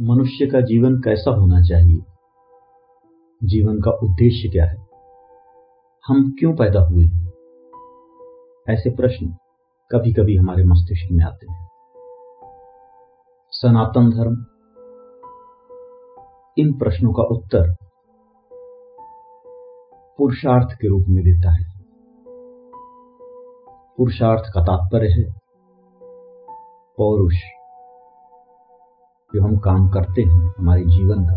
मनुष्य का जीवन कैसा होना चाहिए? जीवन का उद्देश्य क्या है? हम क्यों पैदा हुए हैं? ऐसे प्रश्न कभी कभी हमारे मस्तिष्क में आते हैं। सनातन धर्म? इन प्रश्नों का उत्तर पुरुषार्थ के रूप में देता है। पुरुषार्थ का तात्पर्य है पौरुष। जो हम काम करते हैं, हमारे जीवन का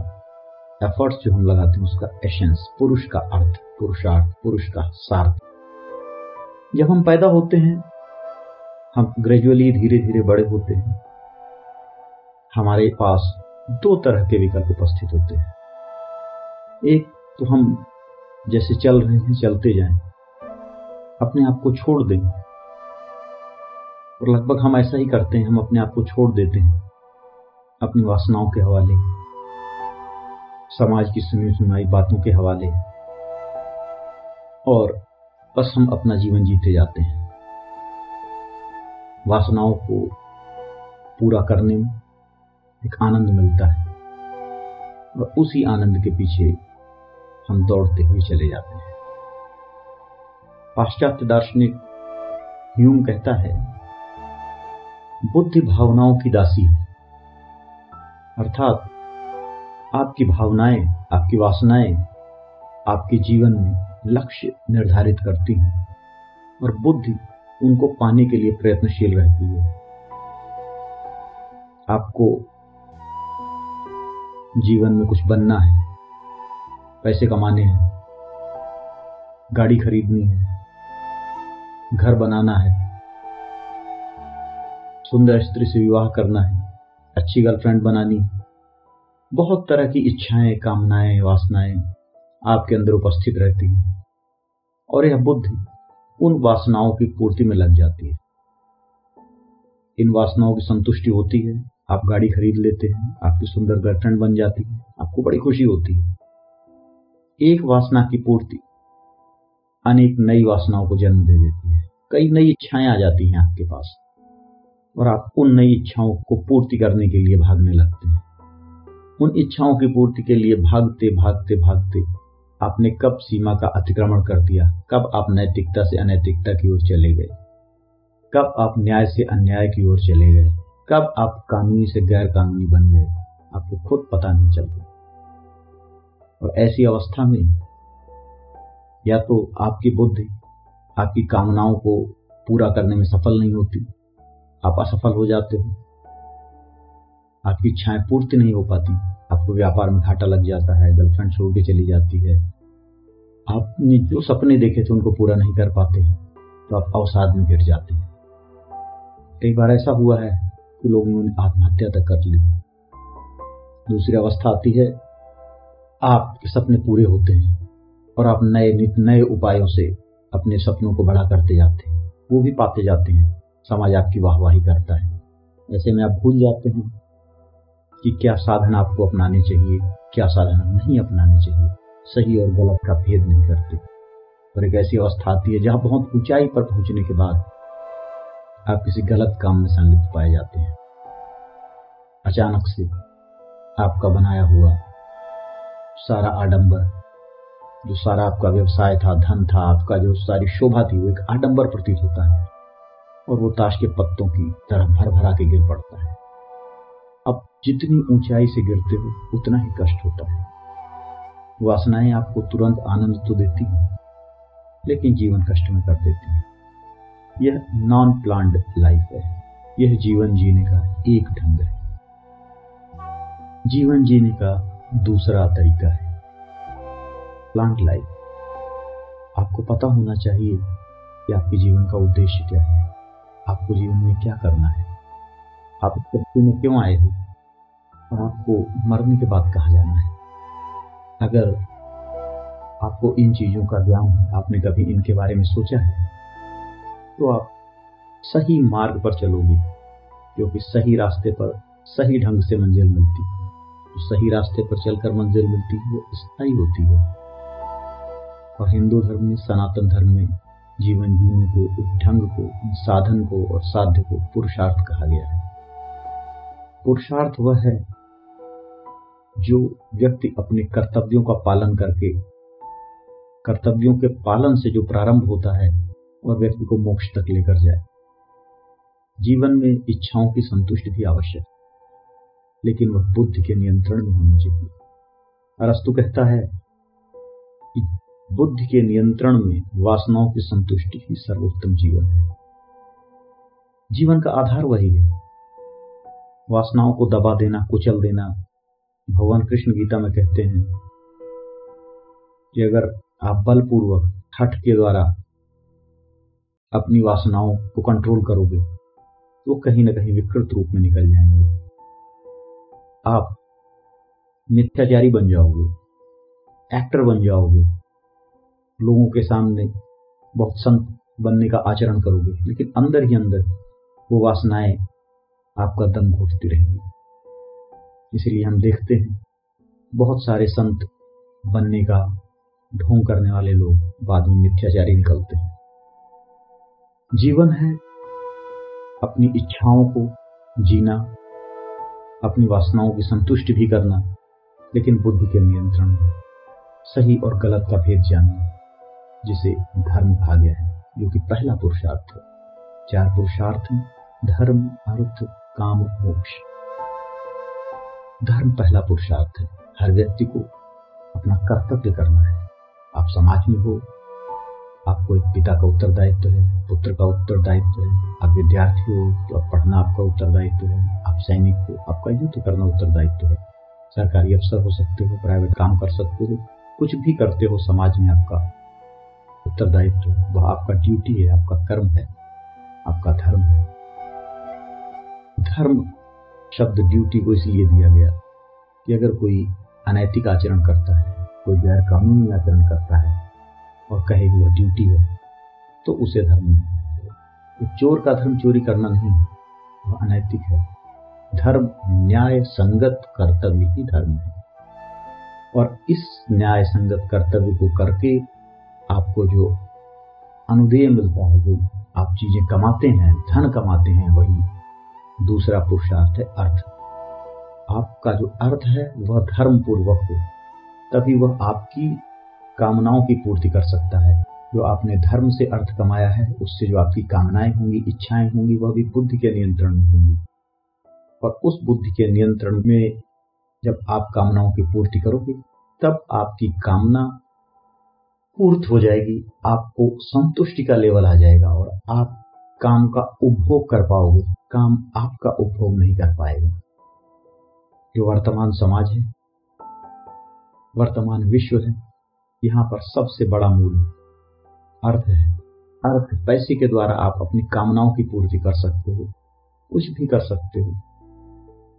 एफर्ट्स जो हम लगाते हैं, उसका एसेंस पुरुष का अर्थ, पुरुषार्थ, पुरुष का सार्थ। जब हम पैदा होते हैं, हम ग्रेजुअली धीरे धीरे बड़े होते हैं, हमारे पास दो तरह के विकल्प उपस्थित होते हैं। एक तो हम जैसे चल रहे हैं, चलते जाएँ, अपने आप को छोड़ दें, और लगभग हम ऐसा ही करते हैं, हम अपने आप को छोड़ देते हैं। अपनी वासनाओं के हवाले, समाज की सुनी सुनाई बातों के हवाले, और बस हम अपना जीवन जीते जाते हैं। वासनाओं को पूरा करने में एक आनंद मिलता है, और उसी आनंद के पीछे हम दौड़ते हुए चले जाते हैं। पाश्चात्य दार्शनिक ह्यूम कहता है बुद्धि भावनाओं की दासी है। अर्थात आपकी भावनाएँ, आपकी वासनाएँ, आपके जीवन में लक्ष्य निर्धारित करती हैं और बुद्धि उनको पाने के लिए प्रयत्नशील रहती है। आपको जीवन में कुछ बनना है, पैसे कमाने हैं, गाड़ी खरीदनी है, घर बनाना है, सुंदर स्त्री से विवाह करना है अच्छी गर्लफ्रेंड बनानी। बहुत तरह की इच्छाएँ, कामनाएँ, वासनाएँ आपके अंदर उपस्थित रहती हैं। और यह बुद्धि उन वासनाओं की पूर्ति में लग जाती है। इन वासनाओं की संतुष्टि होती है, आप गाड़ी खरीद लेते हैं, आपकी सुंदर गर्लफ्रेंड बन जाती है, आपको बड़ी खुशी होती है। एक वासना की पूर्ति अनेक नई वासनाओं को जन्म दे देती है। कई नई इच्छाएँ आ जाती हैं आपके पास। और आप उन नई इच्छाओं को पूर्ति करने के लिए भागने लगते हैं। उन इच्छाओं की पूर्ति के लिए भागते भागते भागते आपने कब सीमा का अतिक्रमण कर दिया? कब आप नैतिकता से अनैतिकता की ओर चले गए? कब आप न्याय से अन्याय की ओर चले गए? कब आप कानूनी से गैर कानूनी बन गए? आपको खुद पता नहीं चलता और ऐसी अवस्था में या तो आपकी बुद्धि, आपकी कामनाओं को पूरा करने में सफल नहीं होती आप असफल हो जाते हो। आपकी इच्छाएँ पूर्ति नहीं हो पाती। आपको व्यापार में घाटा लग जाता है गर्लफ्रेंड छोड़ के चली जाती है। आपने जो सपने देखे थे, उनको पूरा नहीं कर पाते तो आप अवसाद में गिर जाते हैं। कई बार ऐसा हुआ है कि लोगों ने आत्महत्या तक कर ली दूसरी अवस्था आती है, आपके सपने पूरे होते हैं और आप नए नित, नए उपायों से अपने सपनों को बड़ा करते जाते हैं। वो भी पाते जाते हैं। समाज आपकी वाहवाही करता है। ऐसे में आप भूल जाते हैं कि क्या साधन आपको अपनाने चाहिए, क्या साधन नहीं अपनाने चाहिए। सही और गलत का भेद नहीं करते। और एक ऐसी अवस्था आती है जहाँ बहुत ऊंचाई पर पहुँचने के बाद आप किसी गलत काम में संलिप्त पाए जाते हैं। अचानक से आपका बनाया हुआ सारा आडंबर, जो सारा आपका व्यवसाय था, धन था, आपका जो सारी शोभा थी, वो एक आडंबर प्रतीत होता है। और वो ताश के पत्तों की तरह भर भरा के गिर पड़ता है। अब जितनी ऊंचाई से गिरते हो, उतना ही कष्ट होता है। वासनाएँ आपको तुरंत आनंद तो देती हैं, लेकिन जीवन कष्ट में कर देती हैं। यह नॉन प्लान्ड लाइफ है। यह जीवन जीने का एक ढंग है। जीवन जीने का दूसरा तरीका है। प्लांट लाइफ आपको पता होना चाहिए कि आपके जीवन का उद्देश्य क्या है। आपको जीवन में क्या करना है? आप इस पृथ्वी में क्यों आए हो? और आपको मरने के बाद कहा जाना है? अगर आपको इन चीज़ों का ज्ञान है, आपने कभी इनके बारे में सोचा है तो आप सही मार्ग पर चलोगे क्योंकि सही रास्ते पर, सही ढंग से मंजिल मिलती है। तो सही रास्ते पर चलकर मंजिल मिलती है, वो स्थायी होती है। और हिंदू धर्म में, सनातन धर्म में जीवन जीने को इस ढंग को साधन को और साध्य को पुरुषार्थ कहा गया है। पुरुषार्थ वह है जो व्यक्ति अपने कर्तव्यों का पालन करके, कर्तव्यों के पालन से जो प्रारंभ होता है, और व्यक्ति को मोक्ष तक लेकर जाए। जीवन में इच्छाओं की संतुष्टि भी आवश्यक है, लेकिन वह बुद्धि के नियंत्रण में होनी चाहिए। अरस्तु कहता है कि बुद्धि के नियंत्रण में वासनाओं की संतुष्टि ही सर्वोत्तम जीवन है। जीवन का आधार वही है। वासनाओं को दबा देना, कुचल देना, भगवान कृष्ण गीता में कहते हैं कि अगर आप बलपूर्वक हठ के द्वारा अपनी वासनाओं को कंट्रोल करोगे तो कहीं ना कहीं विकृत रूप में निकल जाएँगे। आप मिथ्याचारी बन जाओगे एक्टर बन जाओगे लोगों के सामने बहुत संत बनने का आचरण करोगे, लेकिन अंदर ही अंदर वो वासनाएँ आपका दम घोटती रहेंगी। इसीलिए हम देखते हैं, बहुत सारे संत बनने का ढोंग करने वाले लोग बाद में मिथ्याचारी निकलते हैं। जीवन है अपनी इच्छाओं को जीना, अपनी वासनाओं की संतुष्टि भी करना, लेकिन बुद्धि के नियंत्रण में सही और गलत का भेद जानना। जिसे धर्म कहा गया है, जो कि पहला पुरुषार्थ है। चार पुरुषार्थ धर्म अर्थ काम मोक्ष। धर्म पहला पुरुषार्थ है। हर व्यक्ति को अपना कर्तव्य करना है। आप समाज में हो, आपको एक पिता का उत्तरदायित्व है, पुत्र का उत्तरदायित्व है। आप विद्यार्थी हो तो आप पढ़ना आपका उत्तरदायित्व है। आप सैनिक हो, आपका युद्ध करना उत्तरदायित्व है। सरकारी अफसर हो सकते हो, प्राइवेट काम कर सकते हो, कुछ भी करते हो समाज में आपका उत्तरदायित्व, वह आपका ड्यूटी है, आपका कर्म है, आपका धर्म है। धर्म शब्द ड्यूटी को इसलिए दिया गया कि अगर कोई अनैतिक आचरण करता है, कोई गैर कानूनी आचरण करता है और कहे वह ड्यूटी है तो उसे धर्म नहीं चोर का धर्म चोरी करना नहीं है, वह अनैतिक है। धर्म न्याय संगत कर्तव्य ही धर्म है। और इस न्याय संगत कर्तव्य को करके आपको जो अनुदेय मिलता है, जो आप चीज़ें कमाते हैं, धन कमाते हैं, वही दूसरा पुरुषार्थ है अर्थ। आपका जो अर्थ है, वह धर्म पूर्वक हो, तभी वह आपकी कामनाओं की पूर्ति कर सकता है। जो आपने धर्म से अर्थ कमाया है, उससे जो आपकी कामनाएँ होंगी, इच्छाएँ होंगी, वह भी बुद्धि के नियंत्रण में होंगी। और उस बुद्धि के नियंत्रण में जब आप कामनाओं की पूर्ति करोगे, तब आपकी कामना पूर्त हो जाएगी, आपको संतुष्टि का लेवल आ जाएगा और आप काम का उपभोग कर पाओगे। काम आपका उपभोग नहीं कर पाएगा। जो वर्तमान समाज है, वर्तमान विश्व है, यहाँ पर सबसे बड़ा मूल अर्थ है। अर्थ पैसे के द्वारा आप अपनी कामनाओं की पूर्ति कर सकते हो, कुछ भी कर सकते हो।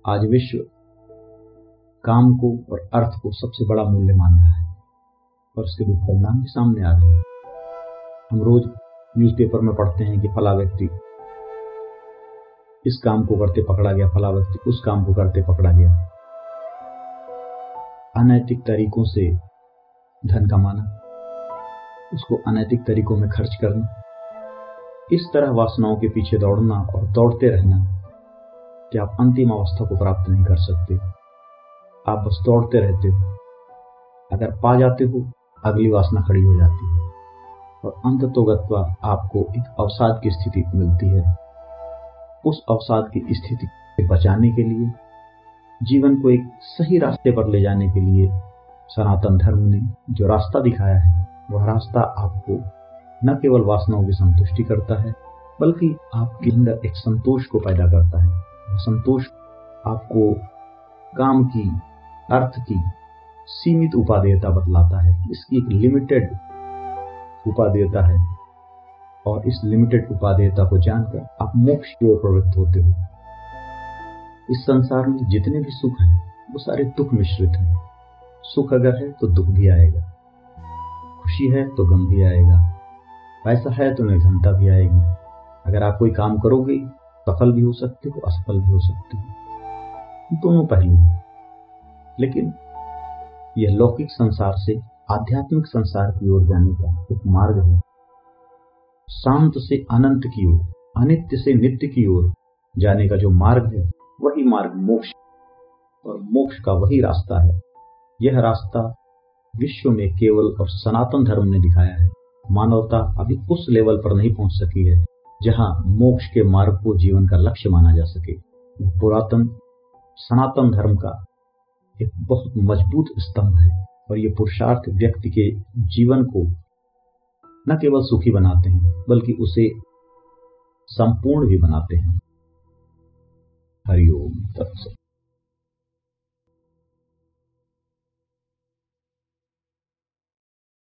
आज विश्व काम को और अर्थ को सबसे बड़ा मूल्य मान रहा है। और उसके दुष्परिणाम भी सामने आ रहे हैं। हम रोज न्यूज़पेपर में पढ़ते हैं कि फला व्यक्ति इस काम को करते पकड़ा गया, फला व्यक्ति उस काम को करते पकड़ा गया। अनैतिक तरीकों से धन कमाना, उसको अनैतिक तरीकों में खर्च करना, इस तरह वासनाओं के पीछे दौड़ना और दौड़ते रहना कि आप अंतिम अवस्था को प्राप्त नहीं कर सकते। आप बस दौड़ते रहते हो। अगर पा जाते हो अगली वासना खड़ी हो जाती है। और अंत तो आपको एक अवसाद की स्थिति मिलती है। उस अवसाद की स्थिति से बचाने के लिए, जीवन को एक सही रास्ते पर ले जाने के लिए सनातन धर्म ने जो रास्ता दिखाया है, वह रास्ता आपको न केवल वासनाओं की संतुष्टि करता है, बल्कि आपके अंदर एक संतोष को पैदा करता है। संतोष आपको काम की, अर्थ की सीमित उपादेयता बतलाता है। इसकी एक लिमिटेड उपादेयता है। और इस लिमिटेड उपादेयता को जानकर आप मोक्ष की ओर प्रवृत्त होते हो। इस संसार में जितने भी सुख हैं, वो सारे दुख मिश्रित हैं। सुख अगर है तो दुख भी आएगा। खुशी है तो गम भी आएगा। पैसा है तो निर्धनता भी आएगी। अगर आप कोई काम करोगे, सफल भी हो सकते हो, असफल भी हो सकते हो। दोनों पहलू लेकिन यह लौकिक संसार से आध्यात्मिक संसार की ओर जाने का एक मार्ग है। शांत से अनंत की ओर, अनित्य से नित्य की ओर जाने का जो मार्ग है, वही मार्ग मोक्ष और मोक्ष का वही रास्ता है। यह रास्ता विश्व में केवल अब सनातन धर्म ने दिखाया है। मानवता अभी उस लेवल पर नहीं पहुँच सकी है, जहाँ मोक्ष के मार्ग को जीवन का लक्ष्य माना जा सके। पुरातन सनातन धर्म का एक बहुत मज़बूत स्तंभ है और ये पुरुषार्थ व्यक्ति के जीवन को न केवल सुखी बनाते हैं, बल्कि उसे संपूर्ण भी बनाते हैं। हरिओम तत्सत।